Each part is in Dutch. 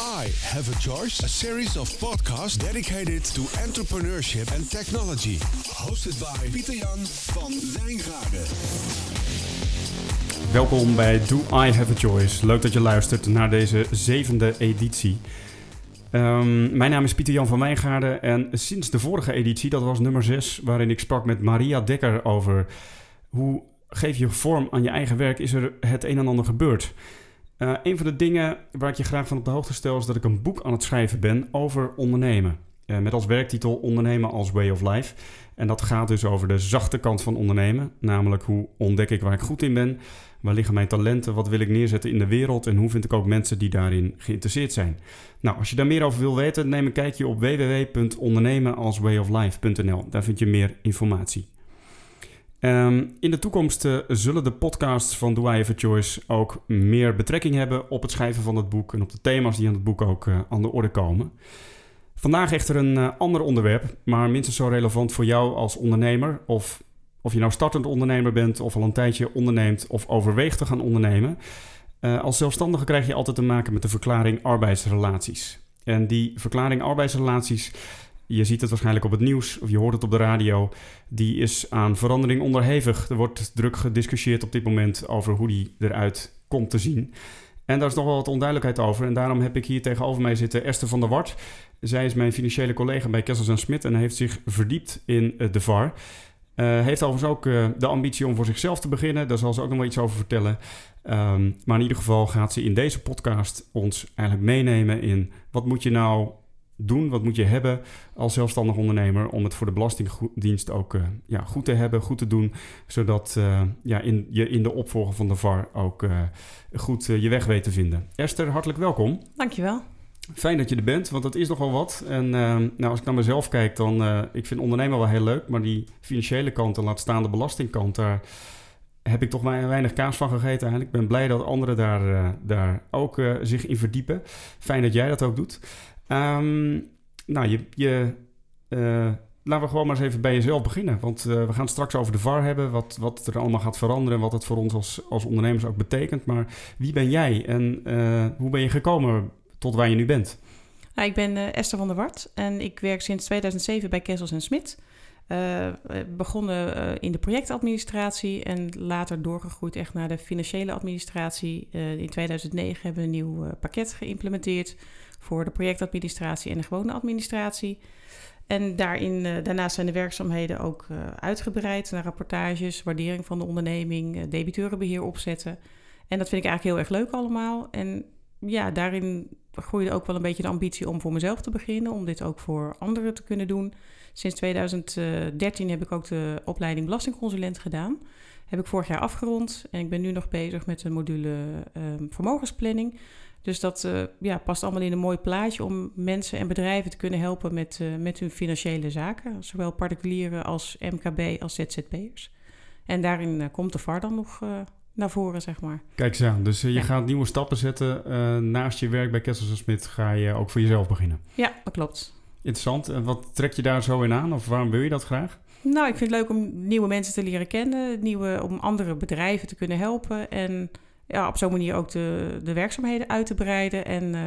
I Have a Choice, a series of podcasts dedicated to entrepreneurship and technology. Hosted by Pieter Jan van Wijngaarden. Welkom bij Do I Have a Choice. Leuk dat je luistert naar deze zevende editie. Ehm, mijn naam is Pieter Jan van Wijngaarden en sinds de vorige editie, dat was nummer 6, waarin ik sprak met Maria Dekker over hoe geef je vorm aan je eigen werk, is er het een en ander gebeurd. Uh, een van de dingen waar ik je graag van op de hoogte stel is dat ik een boek aan het schrijven ben over ondernemen. Uh, met als werktitel Ondernemen als Way of Life. En dat gaat dus over de zachte kant van ondernemen. Namelijk hoe ontdek ik waar ik goed in ben, waar liggen mijn talenten, wat wil ik neerzetten in de wereld en hoe vind ik ook mensen die daarin geïnteresseerd zijn. Nou, als je daar meer over wil weten, neem een kijkje op www.ondernemenalswayoflife.nl. Daar vind je meer informatie. Um, in de toekomst uh, zullen de podcasts van Do I Have a Choice ook meer betrekking hebben op het schrijven van het boek en op de thema's die aan het boek ook uh, aan de orde komen. Vandaag echter een uh, ander onderwerp, maar minstens zo relevant voor jou als ondernemer. Of of je nou startend ondernemer bent of al een tijdje onderneemt of overweegt te gaan ondernemen. als zelfstandige krijg je altijd te maken met de verklaring arbeidsrelaties. En die verklaring arbeidsrelaties je ziet het waarschijnlijk op het nieuws of je hoort het op de radio. Die is aan verandering onderhevig. Er wordt druk gediscussieerd op dit moment over hoe die eruit komt te zien. En daar is nog wel wat onduidelijkheid over. En daarom heb ik hier tegenover mij zitten Esther van der Wart. Zij is mijn financiële collega bij Kessels Smit en heeft zich verdiept in uh, de VAR. Uh, heeft overigens ook uh, de ambitie om voor zichzelf te beginnen. Daar zal ze ook nog wel iets over vertellen. Um, maar in ieder geval gaat ze in deze podcast ons eigenlijk meenemen in wat moet je nou doen? Wat moet je hebben als zelfstandig ondernemer om het voor de Belastingdienst ook uh, ja, goed te hebben, goed te doen, zodat uh, ja, in, je in de opvolger van de VAR ook uh, goed je weg weet te vinden. Esther, hartelijk welkom. Dankjewel. Fijn dat je er bent, want dat is nogal wat. En nou, als ik naar mezelf kijk, dan ik vind ondernemen wel heel leuk, maar die financiële kant en laat staan de belastingkant, daar heb ik toch weinig kaas van gegeten eigenlijk. Ik ben blij dat anderen daar, daar ook zich in verdiepen. Fijn dat jij dat ook doet. Um, nou, je, je, uh, laten we gewoon maar eens even bij jezelf beginnen. Want uh, we gaan straks over de VAR hebben, wat, wat er allemaal gaat veranderen en wat het voor ons als, als ondernemers ook betekent. Maar wie ben jij en uh, hoe ben je gekomen tot waar je nu bent? Nou, ik ben Esther van der Wart en ik werk sinds 2007 bij Kessels en Smit. begonnen in de projectadministratie en later doorgegroeid echt naar de financiële administratie. in 2009 hebben we een nieuw pakket geïmplementeerd voor de projectadministratie en de gewone administratie. En daarin, uh, daarnaast zijn de werkzaamheden ook uh, uitgebreid naar rapportages, waardering van de onderneming, uh, debiteurenbeheer opzetten. En dat vind ik eigenlijk heel erg leuk allemaal. En ja, daarin groeide ook wel een beetje de ambitie om voor mezelf te beginnen, om dit ook voor anderen te kunnen doen. Sinds 2013 heb ik ook de opleiding belastingconsulent gedaan. Heb ik vorig jaar afgerond en ik ben nu nog bezig met de module ehm, vermogensplanning. Dus dat uh, ja, past allemaal in een mooi plaatje om mensen en bedrijven te kunnen helpen met, uh, met hun financiële zaken. Zowel particulieren als MKB als ZZP'ers. En daarin uh, komt de VAR dan nog naar voren, zeg maar. Kijk eens aan. Dus je ja. gaat nieuwe stappen zetten. naast je werk bij Kessels Smit ga je ook voor jezelf beginnen. Ja, dat klopt. Interessant. En wat trek je daar zo in aan? Of waarom wil je dat graag? Nou, ik vind het leuk om nieuwe mensen te leren kennen. Nieuwe, om andere bedrijven te kunnen helpen. En ja, op zo'n manier ook de, de werkzaamheden uit te breiden. En uh,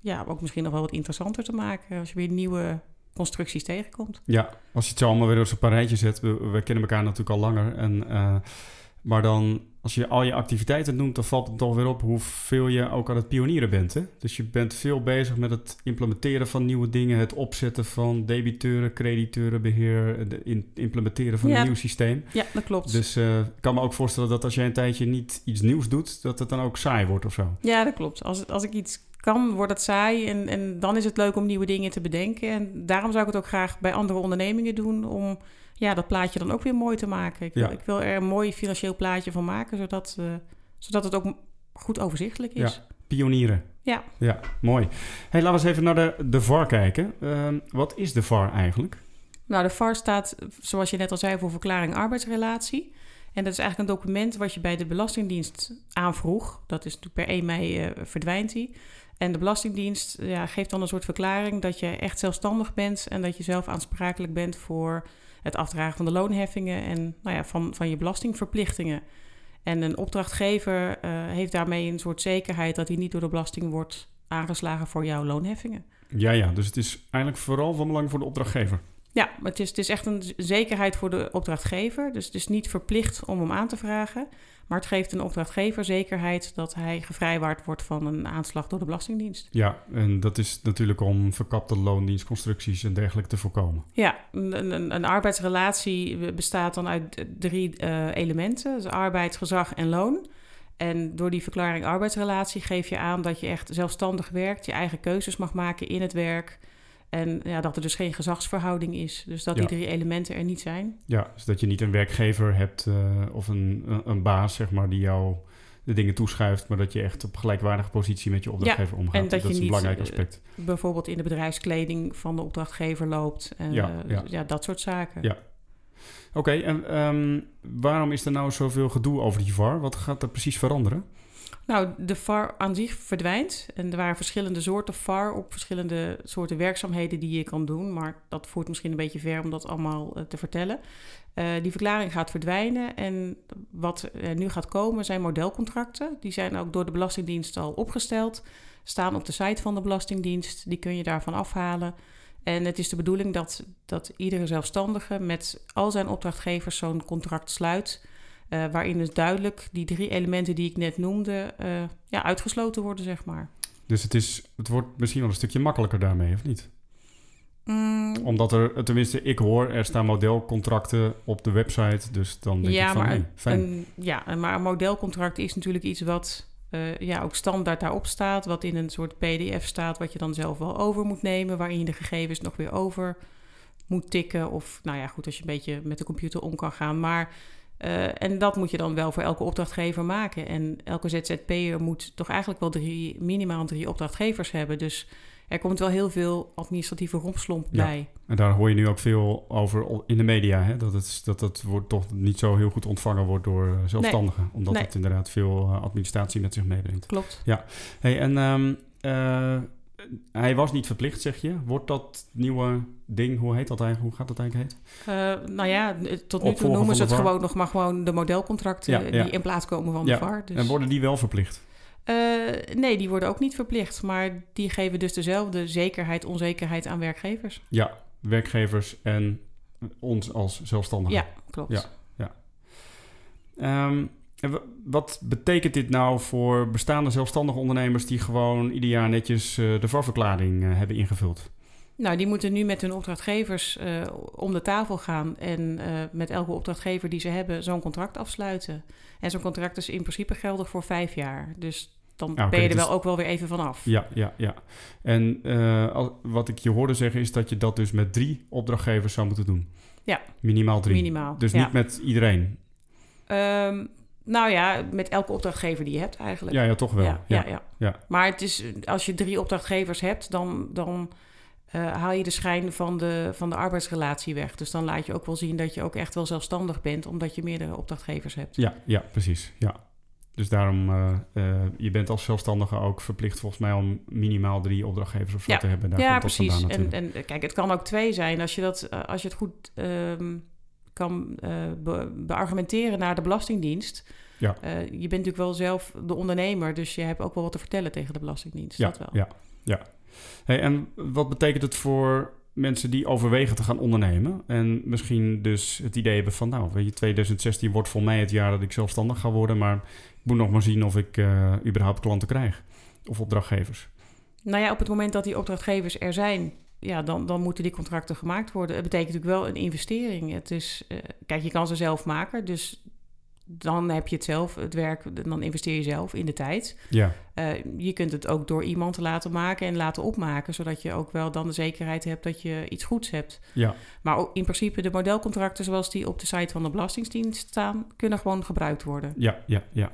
ja, ook misschien nog wel wat interessanter te maken als je weer nieuwe constructies tegenkomt. Ja, als je het zo allemaal weer op zo'n rijtje zet. We, we, kennen elkaar natuurlijk al langer. En, uh, maar dan als je al je activiteiten noemt, dan valt het toch weer op hoeveel je ook aan het pionieren bent. Hè? Dus je bent veel bezig met het implementeren van nieuwe dingen, het opzetten van debiteuren, crediteurenbeheer, het implementeren van ja, een nieuw systeem. Ja, dat klopt. Dus uh, ik kan me ook voorstellen dat als jij een tijdje niet iets nieuws doet, dat het dan ook saai wordt of zo. Ja, dat klopt. Als, als ik iets kan, wordt het saai en, en dan is het leuk om nieuwe dingen te bedenken. En daarom zou ik het ook graag bij andere ondernemingen doen om ja, dat plaatje dan ook weer mooi te maken. Ik, wil, ik wil er een mooi financieel plaatje van maken, zodat, uh, zodat het ook goed overzichtelijk is. Ja, pionieren. Ja. Ja, mooi. Hey, laten we eens even naar de, de VAR kijken. Uh, wat is de VAR eigenlijk? Nou, de VAR staat, zoals je net al zei, voor verklaring arbeidsrelatie. En dat is eigenlijk een document wat je bij de Belastingdienst aanvroeg. Dat is natuurlijk per 1 mei uh, verdwijnt die. En de Belastingdienst ja, geeft dan een soort verklaring dat je echt zelfstandig bent en dat je zelf aansprakelijk bent voor het afdragen van de loonheffingen en nou ja, van, van je belastingverplichtingen. En een opdrachtgever uh, heeft daarmee een soort zekerheid dat hij niet door de belasting wordt aangeslagen voor jouw loonheffingen. Ja, ja, dus het is eigenlijk vooral van belang voor de opdrachtgever. Ja, maar het is, het is echt een zekerheid voor de opdrachtgever. Dus het is niet verplicht om hem aan te vragen. Maar het geeft een opdrachtgever zekerheid dat hij gevrijwaard wordt van een aanslag door de Belastingdienst. Ja, en dat is natuurlijk om verkapte loondienstconstructies en dergelijke te voorkomen. Ja, een, een, een arbeidsrelatie bestaat dan uit drie uh, elementen: dus arbeid, gezag en loon. En door die verklaring arbeidsrelatie geef je aan dat je echt zelfstandig werkt, je eigen keuzes mag maken in het werk. En ja, dat er dus geen gezagsverhouding is. Dus dat die drie elementen er niet zijn. Ja, dus dat je niet een werkgever hebt uh, of een, een, baas, zeg maar, die jou de dingen toeschuift, maar dat je echt op gelijkwaardige positie met je opdrachtgever ja, omgaat. En dat, dat je is een niet, belangrijk aspect. Uh, bijvoorbeeld in de bedrijfskleding van de opdrachtgever loopt. Uh, ja, ja. ja, dat soort zaken. Ja. Oké, okay, en um, waarom is er nou zoveel gedoe over die VAR? Wat gaat er precies veranderen? Nou, de VAR aan zich verdwijnt. En er waren verschillende soorten VAR op verschillende soorten werkzaamheden die je kan doen. Maar dat voert misschien een beetje ver om dat allemaal uh, te vertellen. Uh, die verklaring gaat verdwijnen. En wat er nu gaat komen zijn modelcontracten. Die zijn ook door de Belastingdienst al opgesteld. Staan op de site van de Belastingdienst. Die kun je daarvan afhalen. En het is de bedoeling dat, dat iedere zelfstandige met al zijn opdrachtgevers zo'n contract sluit. Uh, waarin dus duidelijk die drie elementen die ik net noemde, uh, ja, uitgesloten worden, zeg maar. Dus het, is, het wordt misschien wel een stukje makkelijker daarmee, of niet? Mm. Omdat er, tenminste, ik hoor, er staan modelcontracten op de website, dus dan denk ja, ik van, maar hey, fijn. Een, ja, maar een modelcontract is natuurlijk iets wat uh, ja, ook standaard daarop staat, wat in een soort pdf staat, wat je dan zelf wel over moet nemen, waarin je de gegevens nog weer over moet tikken. Of, nou ja, goed, als je een beetje met de computer om kan gaan, maar... Uh, en dat moet je dan wel voor elke opdrachtgever maken. En elke ZZP'er moet toch eigenlijk wel drie, minimaal drie opdrachtgevers hebben. Dus er komt wel heel veel administratieve rompslomp Ja. bij. En daar hoor je nu ook veel over in de media. Hè? Dat, het, dat het wordt toch niet zo heel goed ontvangen wordt door eh, zelfstandigen. Omdat Nee. het inderdaad veel eh, administratie met zich meebrengt. Klopt. Hey, en ehm, eh, hij was niet verplicht, zeg je. Wordt dat nieuwe ding, hoe heet dat eigenlijk? Hoe gaat dat eigenlijk heet? Uh, nou ja, tot nu toe noemen ze het gewoon nog maar gewoon de modelcontracten Ja, ja. die in plaats komen van Ja, de VAR. Dus, En worden die wel verplicht? Eh, nee, die worden ook niet verplicht, maar die geven dus dezelfde zekerheid, onzekerheid aan werkgevers. Ja, werkgevers en ons als zelfstandigen. Ja, klopt. Ja. Ehm, en wa- wat betekent dit nou voor bestaande zelfstandige ondernemers die gewoon ieder jaar netjes eh, de VAR-verklaring eh, hebben ingevuld? Nou, die moeten nu met hun opdrachtgevers eh, om de tafel gaan en met elke opdrachtgever die ze hebben zo'n contract afsluiten. En zo'n contract is in principe geldig voor vijf jaar. Dus dan Ah, ben je er dus- wel ook wel weer even vanaf. Ja, ja, ja. En wat ik je hoorde zeggen is dat je dat dus met drie opdrachtgevers zou moeten doen. Ja. Minimaal drie. Minimaal. Dus ja. niet met iedereen. Ehm, nou ja, met elke opdrachtgever die je hebt eigenlijk. Ja, ja, toch wel. Ja, ja, ja. ja. Maar het is, als je drie opdrachtgevers hebt, dan, dan eh, haal je de schijn van de, van de arbeidsrelatie weg. Dus dan laat je ook wel zien dat je ook echt wel zelfstandig bent, omdat je meerdere opdrachtgevers hebt. Ja, ja, precies. Ja. Dus daarom, eh, eh, je bent als zelfstandige ook verplicht volgens mij om minimaal drie opdrachtgevers of zo Ja. te hebben. Daar ja, precies. En, en kijk, het kan ook twee zijn. Als je, dat, als je het goed ehm, kan be- beargumenteren naar de Belastingdienst. Ja. Eh, je bent natuurlijk wel zelf de ondernemer, dus je hebt ook wel wat te vertellen tegen de Belastingdienst. ja, dat wel. ja, ja. Hey, en wat betekent het voor mensen die overwegen te gaan ondernemen en misschien dus het idee hebben van, nou, weet je, 2016 wordt voor mij het jaar dat ik zelfstandig ga worden, maar ik moet nog maar zien of ik eh, überhaupt klanten krijg of opdrachtgevers. Nou ja, op het moment dat die opdrachtgevers er zijn, ja, dan, dan moeten die contracten gemaakt worden. Het betekent natuurlijk wel een investering. Het is, eh, kijk, je kan ze zelf maken, dus dan heb je het zelf, het werk, dan investeer je zelf in de tijd. Ja, Eh, je kunt het ook door iemand te laten maken en laten opmaken, zodat je ook wel dan de zekerheid hebt dat je iets goeds hebt. ja, Maar ook in principe de modelcontracten zoals die op de site van de Belastingdienst staan, kunnen gewoon gebruikt worden. ja, ja, ja.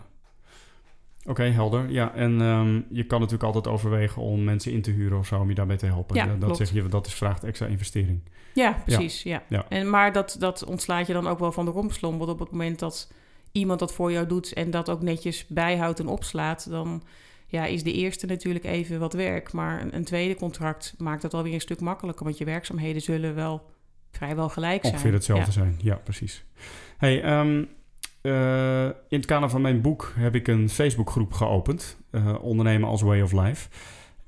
Oké, helder. Ja, en ehm, je kan natuurlijk altijd overwegen om mensen in te huren of zo om je daarbij te helpen. Ja, dat klopt. zeg je, dat is, vraagt extra investering. Ja, precies. Ja. Ja. En, maar dat, dat ontslaat je dan ook wel van de rompslomp. Want op het moment dat iemand dat voor jou doet en dat ook netjes bijhoudt en opslaat, dan ja, is de eerste natuurlijk even wat werk. Maar een, een tweede contract maakt het alweer een stuk makkelijker. Want je werkzaamheden zullen wel vrijwel gelijk zijn. Ongeveer hetzelfde Ja. zijn. Ja, precies. Hey, ehm, eh, in het kader van mijn boek heb ik een Facebookgroep geopend. eh, ondernemen als way of life.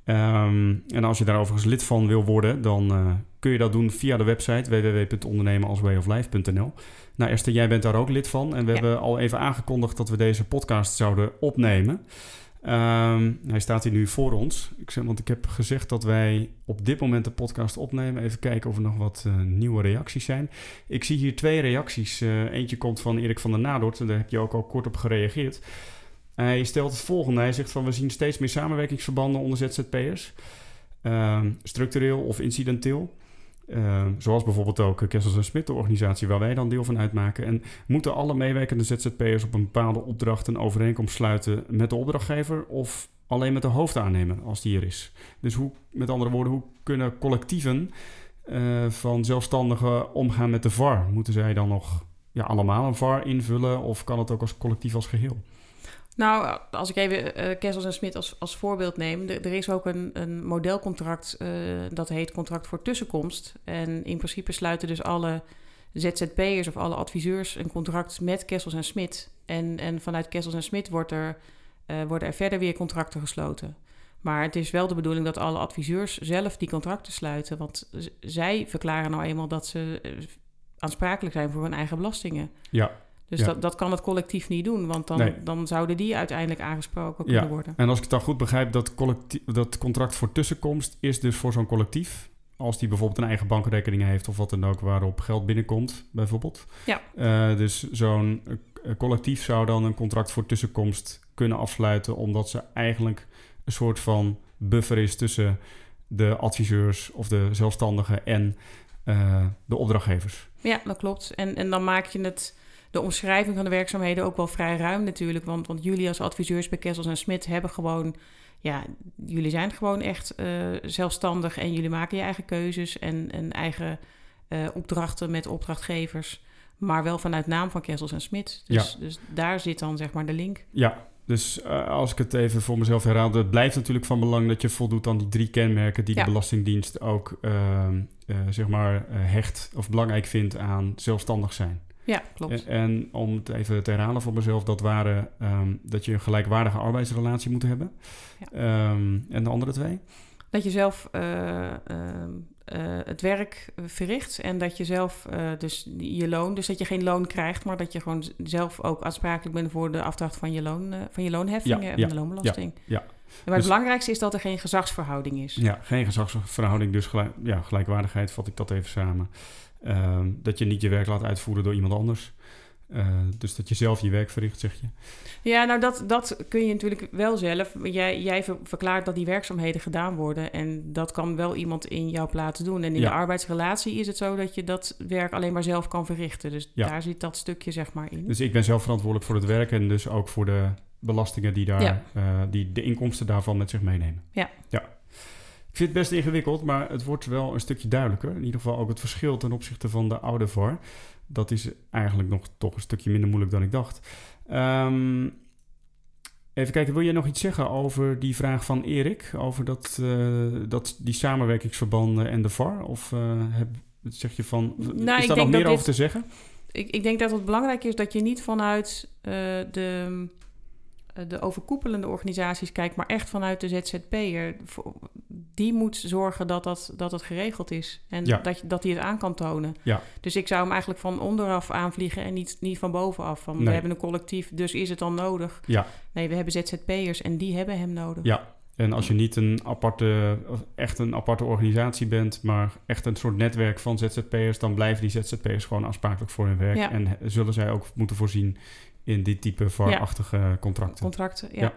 Ehm, en als je daar overigens lid van wil worden, dan uh, kun je dat doen via de website www.ondernemenalswayoflife.nl. Nou Esther, jij bent daar ook lid van en we Ja. hebben al even aangekondigd dat we deze podcast zouden opnemen. Ehm, hij staat hier nu voor ons. Ik zeg, want ik heb gezegd dat wij op dit moment de podcast opnemen. Even kijken of er nog wat eh, nieuwe reacties zijn. Ik zie hier twee reacties. Eh, eentje komt van Erik van der Nadort. En daar heb je ook al kort op gereageerd. Hij stelt het volgende. Hij zegt van we zien steeds meer samenwerkingsverbanden onder ZZP'ers. Ehm, structureel of incidenteel. Ehm, zoals bijvoorbeeld ook Kessels en Smit, de organisatie waar wij dan deel van uitmaken. En moeten alle meewerkende ZZP'ers op een bepaalde opdracht een overeenkomst sluiten met de opdrachtgever of alleen met de hoofdaannemer als die er is? Dus hoe, met andere woorden, hoe kunnen collectieven eh, van zelfstandigen omgaan met de VAR? Moeten zij dan nog ja, allemaal een VAR invullen of kan het ook als collectief als geheel? Nou, als ik even eh Kessels en Smit als, als voorbeeld neem. Er, is ook een, een modelcontract, eh, dat heet contract voor tussenkomst. En in principe sluiten dus alle ZZP'ers of alle adviseurs een contract met Kessels en Smit. En, en vanuit Kessels en Smit wordt er, eh, worden er verder weer contracten gesloten. Maar het is wel de bedoeling dat alle adviseurs zelf die contracten sluiten. Want zij verklaren nou eenmaal dat ze aansprakelijk zijn voor hun eigen belastingen. Ja, Dus Ja. dat, dat kan het collectief niet doen, want dan, Nee. dan zouden die uiteindelijk aangesproken Ja. kunnen worden. En als ik het dan goed begrijp, dat, collectie- dat contract voor tussenkomst is dus voor zo'n collectief. Als die bijvoorbeeld een eigen bankrekening heeft of wat dan ook waarop geld binnenkomt, bijvoorbeeld. Ja. Eh, dus zo'n eh, collectief zou dan een contract voor tussenkomst kunnen afsluiten, omdat ze eigenlijk een soort van buffer is tussen de adviseurs of de zelfstandigen en eh, de opdrachtgevers. Ja, dat klopt. En, en dan maak je het, de omschrijving van de werkzaamheden ook wel vrij ruim natuurlijk. Want, want jullie als adviseurs bij Kessels en Smit hebben gewoon... Ja, jullie zijn gewoon echt eh, zelfstandig en jullie maken je eigen keuzes en, en eigen eh, opdrachten met opdrachtgevers. Maar wel vanuit naam van Kessels en Smit. Dus, dus daar zit dan zeg maar de link. Ja, dus eh, als ik het even voor mezelf herhaal, het blijft natuurlijk van belang dat je voldoet aan die drie kenmerken die Ja. de Belastingdienst ook ehm, eh, zeg maar hecht of belangrijk vindt aan zelfstandig zijn. Ja, klopt. En, om het even te herhalen voor mezelf, dat waren ehm, dat je een gelijkwaardige arbeidsrelatie moet hebben. Ehm, en de andere twee? Dat je zelf eh, ehm, eh, het werk verricht en dat je zelf eh, dus je loon, dus dat je geen loon krijgt, maar dat je gewoon zelf ook aansprakelijk bent voor de afdracht van je, loon, eh, van je loonheffingen Ja, en ja, de loonbelasting. ja. Maar het Dus- belangrijkste is dat er geen gezagsverhouding is. Ja, geen gezagsverhouding, dus gelijk, ja, gelijkwaardigheid, vat ik dat even samen. Ehm, dat je niet je werk laat uitvoeren door iemand anders. Eh, dus dat je zelf je werk verricht, zeg je. Ja, nou dat, dat kun je natuurlijk wel zelf. Jij, jij ver- verklaart dat die werkzaamheden gedaan worden. En dat kan wel iemand in jouw plaats doen. En in Ja. de arbeidsrelatie is het zo dat je dat werk alleen maar zelf kan verrichten. Dus Ja. daar zit dat stukje zeg maar in. Dus ik ben zelf verantwoordelijk voor het werk en dus ook voor de belastingen die daar, Ja. eh, die de inkomsten daarvan met zich meenemen. Ja. ja. Ik vind het best ingewikkeld, maar het wordt wel een stukje duidelijker. In ieder geval ook het verschil ten opzichte van de oude VAR. Dat is eigenlijk nog toch een stukje minder moeilijk dan ik dacht. Ehm, even kijken, wil jij nog iets zeggen over die vraag van Erik? Over dat, eh, dat, die samenwerkingsverbanden en de VAR? Of eh, heb, zeg je van, Nou, is daar nog meer over dit- te zeggen? Ik, ik denk dat het belangrijk is dat je niet vanuit eh, de, de overkoepelende organisaties kijkt, maar echt vanuit de ZZP'er. Die moet zorgen dat, dat, dat het geregeld is en Ja. dat, dat hij het aan kan tonen. Ja. Dus ik zou hem eigenlijk van onderaf aanvliegen en niet, niet van bovenaf. Van, We hebben een collectief, dus is het dan nodig? Ja. Nee, we hebben ZZP'ers en die hebben hem nodig. Ja, en als je niet een aparte, echt een aparte organisatie bent, maar echt een soort netwerk van ZZP'ers, dan blijven die ZZP'ers gewoon aansprakelijk voor hun werk. Ja. En zullen zij ook moeten voorzien in dit type VAR-achtige contracten. Contracten, ja. Ja.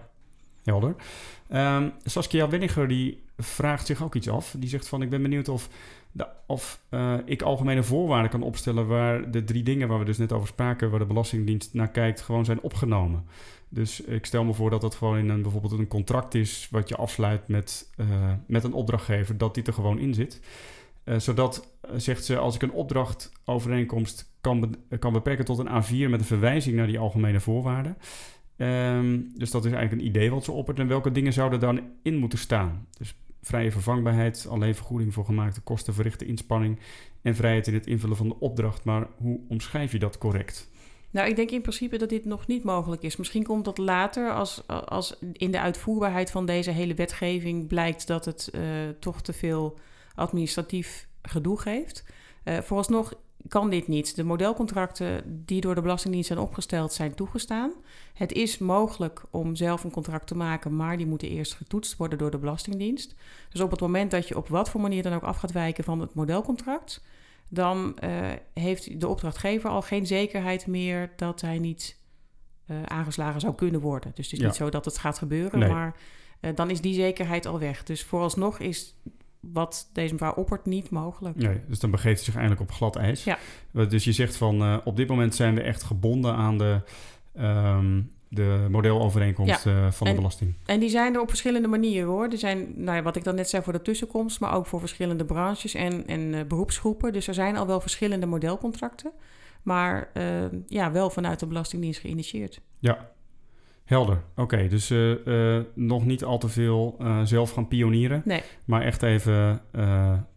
Helder. Ehm, Saskia Wenniger die vraagt zich ook iets af. Die zegt van ik ben benieuwd of, of eh, ik algemene voorwaarden kan opstellen waar de drie dingen waar we dus net over spraken, waar de Belastingdienst naar kijkt, gewoon zijn opgenomen. Dus ik stel me voor dat dat gewoon in een, bijvoorbeeld een contract is wat je afsluit met, eh, met een opdrachtgever, dat dit er gewoon in zit. Eh, zodat, zegt ze, als ik een opdrachtovereenkomst kan, kan beperken tot een A4 met een verwijzing naar die algemene voorwaarden. Ehm, dus dat is eigenlijk een idee wat ze oppert. En welke dingen zouden dan in moeten staan? Dus vrije vervangbaarheid, alleen vergoeding voor gemaakte kosten, verrichte inspanning en vrijheid in het invullen van de opdracht. Maar hoe omschrijf je dat correct? Nou, ik denk in principe dat dit nog niet mogelijk is. Misschien komt dat later als, als in de uitvoerbaarheid van deze hele wetgeving blijkt dat het uh, toch te veel administratief gedoe geeft. Uh, vooralsnog kan dit niet. De modelcontracten die door de Belastingdienst zijn opgesteld zijn toegestaan. Het is mogelijk om zelf een contract te maken, maar die moeten eerst getoetst worden door de Belastingdienst. Dus op het moment dat je op wat voor manier dan ook af gaat wijken van het modelcontract, dan uh, heeft de opdrachtgever al geen zekerheid meer dat hij niet uh, aangeslagen zou kunnen worden. Dus het is niet zo dat het gaat gebeuren, nee. maar uh, dan is die zekerheid al weg. Dus vooralsnog is wat deze mevrouw oppert niet mogelijk. Nee, dus dan begeeft hij zich eigenlijk op glad ijs. Ja. Dus je zegt van op dit moment zijn we echt gebonden aan de, um, de modelovereenkomst ja. van en, de belasting. En die zijn er op verschillende manieren hoor. Er zijn, nou ja, wat ik dan net zei voor de tussenkomst, maar ook voor verschillende branches en, en uh, beroepsgroepen. Dus er zijn al wel verschillende modelcontracten, maar uh, ja, wel vanuit de Belastingdienst geïnitieerd. Ja, helder. Oké, okay, dus uh, nog niet al te veel zelf gaan pionieren, nee. maar echt even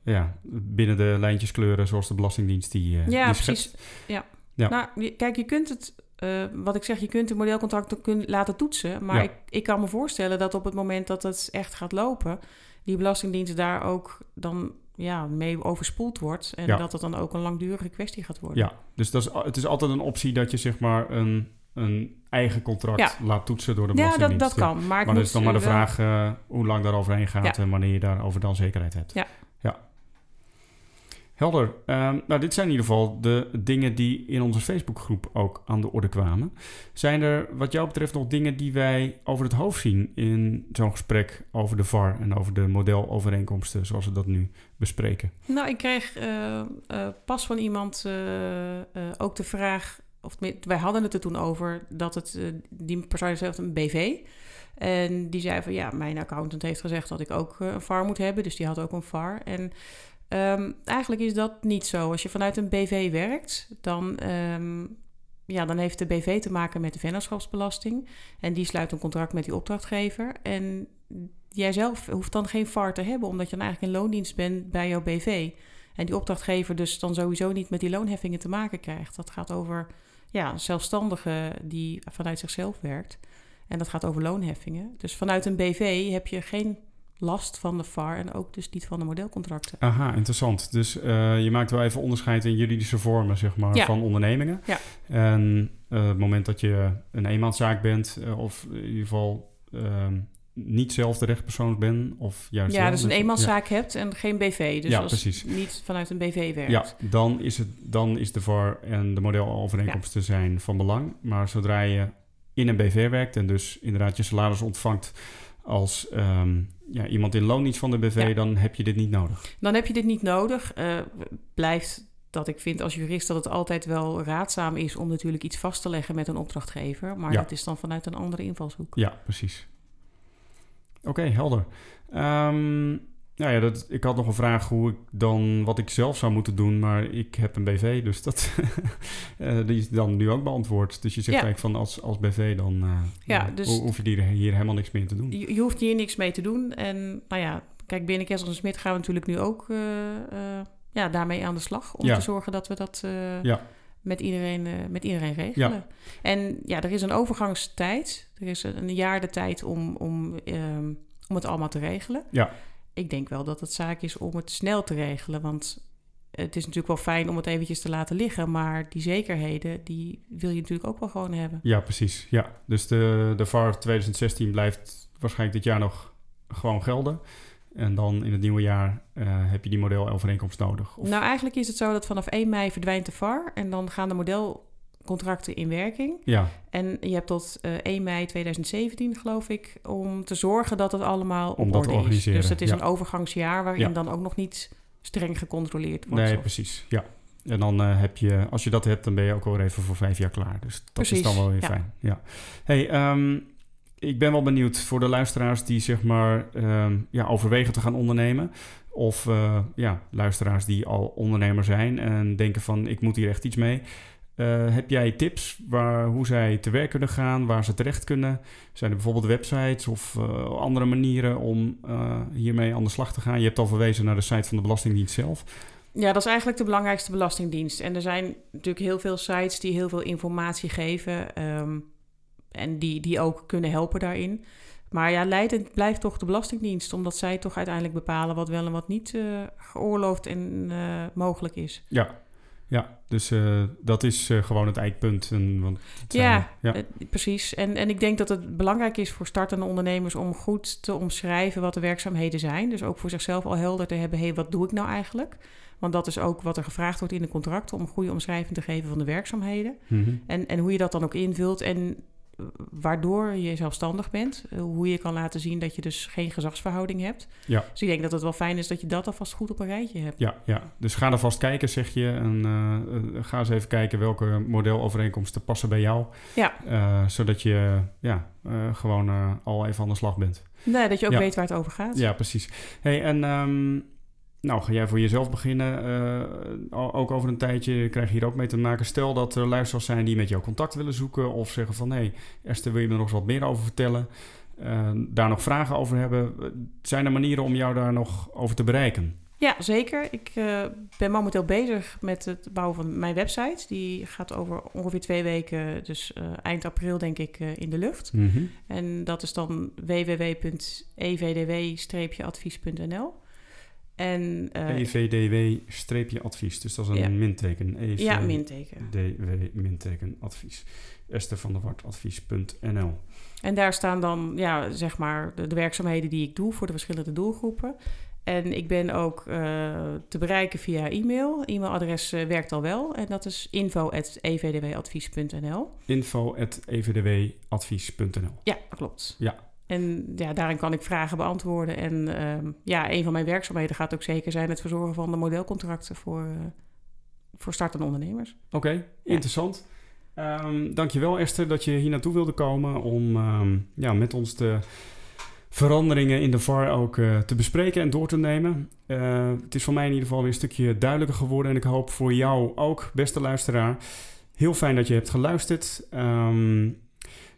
ja, binnen de lijntjes kleuren zoals de Belastingdienst die, ja, die precies. Ja. ja. Nou, kijk, je kunt het wat ik zeg, je kunt de modelcontracten kun, laten toetsen. Maar Ja. ik, ik kan me voorstellen dat op het moment dat het echt gaat lopen, die Belastingdienst daar ook dan ja, mee overspoeld wordt. En Ja. dat het dan ook een langdurige kwestie gaat worden. Ja, dus dat is, het is altijd een optie dat je zeg maar een, een eigen contract Ja. laat toetsen door de Ja, dat, Belastingdienst. dat kan. Maar, het Maar moet is dan maar de vraag eh, hoe lang daar overheen gaat Ja. en wanneer je daarover dan zekerheid hebt. Ja. ja. Helder. Ehm, nou, dit zijn in ieder geval de dingen die in onze Facebookgroep ook aan de orde kwamen. Zijn er wat jou betreft nog dingen die wij over het hoofd zien in zo'n gesprek over de VAR en over de modelovereenkomsten zoals we dat nu bespreken? Nou, ik kreeg eh, eh, pas van iemand ook de vraag, of wij hadden het er toen over, dat het, eh, die persoon zelf een BV. En die zei van ja, mijn accountant heeft gezegd dat ik ook eh, een VAR moet hebben, dus die had ook een VAR. En ehm, eigenlijk is dat niet zo. Als je vanuit een BV werkt, dan, ehm, ja, dan heeft de BV te maken met de vennootschapsbelasting. En die sluit een contract met die opdrachtgever. En jij zelf hoeft dan geen VAR te hebben, omdat je dan eigenlijk in loondienst bent bij jouw BV. En die opdrachtgever dus dan sowieso niet met die loonheffingen te maken krijgt. Dat gaat over ja, zelfstandige die vanuit zichzelf werkt. En dat gaat over loonheffingen. Dus vanuit een BV heb je geen last van de VAR en ook dus niet van de modelcontracten. Aha, interessant. Dus eh, je maakt wel even onderscheid in juridische vormen, zeg maar, Ja. van ondernemingen. Ja. En eh, het moment dat je een eenmanszaak bent, eh, of in ieder geval ehm, niet zelf de rechtspersoon bent, of juist Ja, wel, dus een eenmanszaak hebt en geen BV. Dus Ja, als precies. niet vanuit een BV werkt. Ja, dan is, het, dan is de VAR en de modelovereenkomsten zijn van belang. Maar zodra je in een BV werkt en dus inderdaad je salaris ontvangt als ehm, ja, iemand in loondienst van de BV, Ja. dan heb je dit niet nodig. Dan heb je dit niet nodig. Eh, blijft dat ik vind als jurist dat het altijd wel raadzaam is om natuurlijk iets vast te leggen met een opdrachtgever. Maar Ja. dat is dan vanuit een andere invalshoek. Ja, precies. Oké, helder. Ehm, nou ja, dat, ik had nog een vraag hoe ik dan wat ik zelf zou moeten doen, maar ik heb een BV, dus dat eh, die is dan nu ook beantwoord. Dus je zegt Ja. eigenlijk van als, als BV dan eh, Ja, dus- ho- hoef je hier, hier helemaal niks meer te doen. Je, je hoeft hier niks mee te doen. En nou ja, kijk, binnen Kessels en Smit gaan we natuurlijk nu ook eh, ja, daarmee aan de slag. Om Ja. te zorgen dat we dat Ja, met, iedereen, eh, met iedereen regelen. En ja, er is een overgangstijd. Er is een, jaar de tijd om, om, ehm, om het allemaal te regelen. ja, Ik denk wel dat het zaak is om het snel te regelen. Want het is natuurlijk wel fijn om het eventjes te laten liggen. Maar die zekerheden, die wil je natuurlijk ook wel gewoon hebben. ja, precies. Ja. Dus de, de VAR 2016 blijft waarschijnlijk dit jaar nog gewoon gelden. En dan in het nieuwe jaar eh, heb je die modelovereenkomst nodig. Of, Nou, eigenlijk is het zo dat vanaf 1 mei verdwijnt de VAR. En dan gaan de modelcontracten in werking. ja, En je hebt tot eh, 1 mei 2017, geloof ik, om te zorgen dat het allemaal op Om te orde is. organiseren, Dus het is ja. een overgangsjaar waarin Ja. dan ook nog niet streng gecontroleerd wordt. nee, precies. Ja. En dan eh, heb je, als je dat hebt, dan ben je ook wel even voor vijf jaar klaar. Dus dat is dan wel weer ja. fijn. Ja. Hey, ehm, ik ben wel benieuwd voor de luisteraars die zeg maar ehm, ja, overwegen te gaan ondernemen. Of eh, ja, luisteraars die al ondernemer zijn en denken van ik moet hier echt iets mee. Eh, heb jij tips waar, hoe zij te werk kunnen gaan, waar ze terecht kunnen? Zijn er bijvoorbeeld websites of eh, andere manieren om hiermee aan de slag te gaan? Je hebt al verwezen naar de site van de Belastingdienst zelf. Ja, dat is eigenlijk de belangrijkste belastingdienst. En er zijn natuurlijk heel veel sites die heel veel informatie geven ehm, en die, die ook kunnen helpen daarin. Maar ja, leidend blijft toch de Belastingdienst, omdat zij toch uiteindelijk bepalen wat wel en wat niet uh, geoorloofd en uh, mogelijk is. Ja, ja, dus uh, dat is uh, gewoon het eikpunt. En, want ja, ja. Uh, precies. En, en ik denk dat het belangrijk is voor startende ondernemers om goed te omschrijven wat de werkzaamheden zijn. Dus ook voor zichzelf al helder te hebben, hé, hey, wat doe ik nou eigenlijk? Want dat is ook wat er gevraagd wordt in de contracten, om een goede omschrijving te geven van de werkzaamheden. Mm -hmm. en, en hoe je dat dan ook invult. En waardoor je zelfstandig bent. Eh, hoe je kan laten zien dat je dus geen gezagsverhouding hebt. Ja. Dus ik denk dat het wel fijn is dat je dat alvast goed op een rijtje hebt. Ja, ja. dus ga er vast kijken, zeg je. En uh, ga eens even kijken welke modelovereenkomsten passen bij jou. Ja. Uh, zodat je ja, gewoon al even aan de slag bent. Nee, dat je ook weet waar het over gaat. Ja, precies. Hey, en... Um, nou, ga jij voor jezelf beginnen. Uh, ook over een tijdje krijg je hier ook mee te maken. Stel dat er luisteraars zijn die met jou contact willen zoeken. Of zeggen van, hé, hey, Esther, wil je me nog eens wat meer over vertellen? Uh, daar nog vragen over hebben. Zijn er manieren om jou daar nog over te bereiken? Ja, zeker. Ik uh, ben momenteel bezig met het bouwen van mijn website. Die gaat over ongeveer twee weken, dus eind april denk ik, in de lucht. Mm -hmm. En dat is dan www.evdw-advies.nl. En, uh, EVDW-advies, dus dat is een ja. minteken. EVDW ja, minteken. DW-minteken advies. Esther van der Wart advies.nl. En daar staan dan, ja, zeg maar, de, de, werkzaamheden die ik doe voor de verschillende doelgroepen. En ik ben ook uh, te bereiken via e-mail. E-mailadres uh, werkt al wel. En dat is info.evdwadvies.nl. Info.evdwadvies.nl. Ja, klopt. Ja, en ja, daarin kan ik vragen beantwoorden. En uh, ja, een van mijn werkzaamheden gaat ook zeker zijn het verzorgen van de modelcontracten voor, uh, voor startende ondernemers. Oké, okay, interessant. Um, dankjewel Esther dat je hier naartoe wilde komen om um, ja, met ons de veranderingen in de VAR ook uh, te bespreken en door te nemen. Uh, het is voor mij in ieder geval weer een stukje duidelijker geworden en ik hoop voor jou ook, beste luisteraar. Heel fijn dat je hebt geluisterd. Um,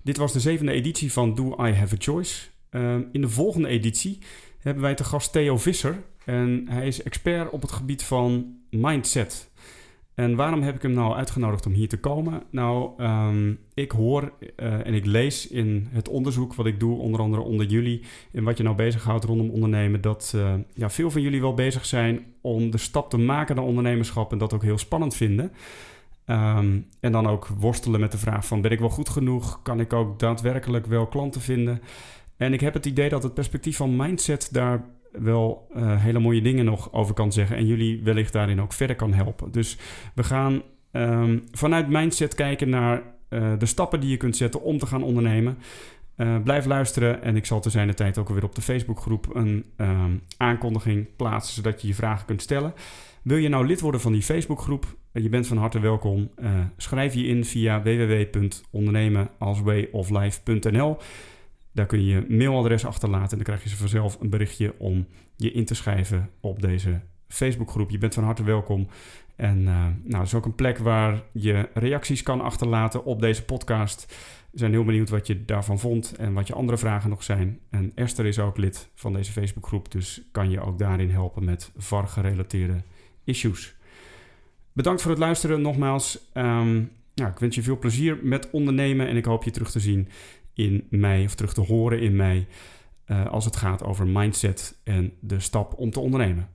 dit was de zevende editie van Do I Have a Choice. Uh, in de volgende editie hebben wij te gast Theo Visser. En hij is expert op het gebied van mindset. En waarom heb ik hem nou uitgenodigd om hier te komen? Nou, um, ik hoor uh, en ik lees in het onderzoek wat ik doe, onder andere onder jullie, en wat je nou bezighoudt rondom ondernemen, dat uh, ja, veel van jullie wel bezig zijn om de stap te maken naar ondernemerschap en dat ook heel spannend vinden. Um, en dan ook worstelen met de vraag van ben ik wel goed genoeg? Kan ik ook daadwerkelijk wel klanten vinden? En ik heb het idee dat het perspectief van mindset daar wel uh, hele mooie dingen nog over kan zeggen. En jullie wellicht daarin ook verder kan helpen. Dus we gaan um, vanuit mindset kijken naar uh, de stappen die je kunt zetten om te gaan ondernemen. Uh, blijf luisteren en ik zal te zijn de tijd ook weer op de Facebookgroep een um, aankondiging plaatsen zodat je je vragen kunt stellen. Wil je nou lid worden van die Facebookgroep? Eh, je bent van harte welkom. Uh, schrijf je in via www.ondernemenalswayoflife.nl. Daar kun je je mailadres achterlaten en dan krijg je vanzelf een berichtje om je in te schrijven op deze Facebookgroep. Je bent van harte welkom. En uh, nou, is ook een plek waar je reacties kan achterlaten op deze podcast. We zijn heel benieuwd wat je daarvan vond en wat je andere vragen nog zijn. En Esther is ook lid van deze Facebookgroep, dus kan je ook daarin helpen met VAR-gerelateerde issues. Bedankt voor het luisteren nogmaals. Nou, ik wens je veel plezier met ondernemen en ik hoop je terug te zien in mei of terug te horen in mei uh, als het gaat over mindset en de stap om te ondernemen.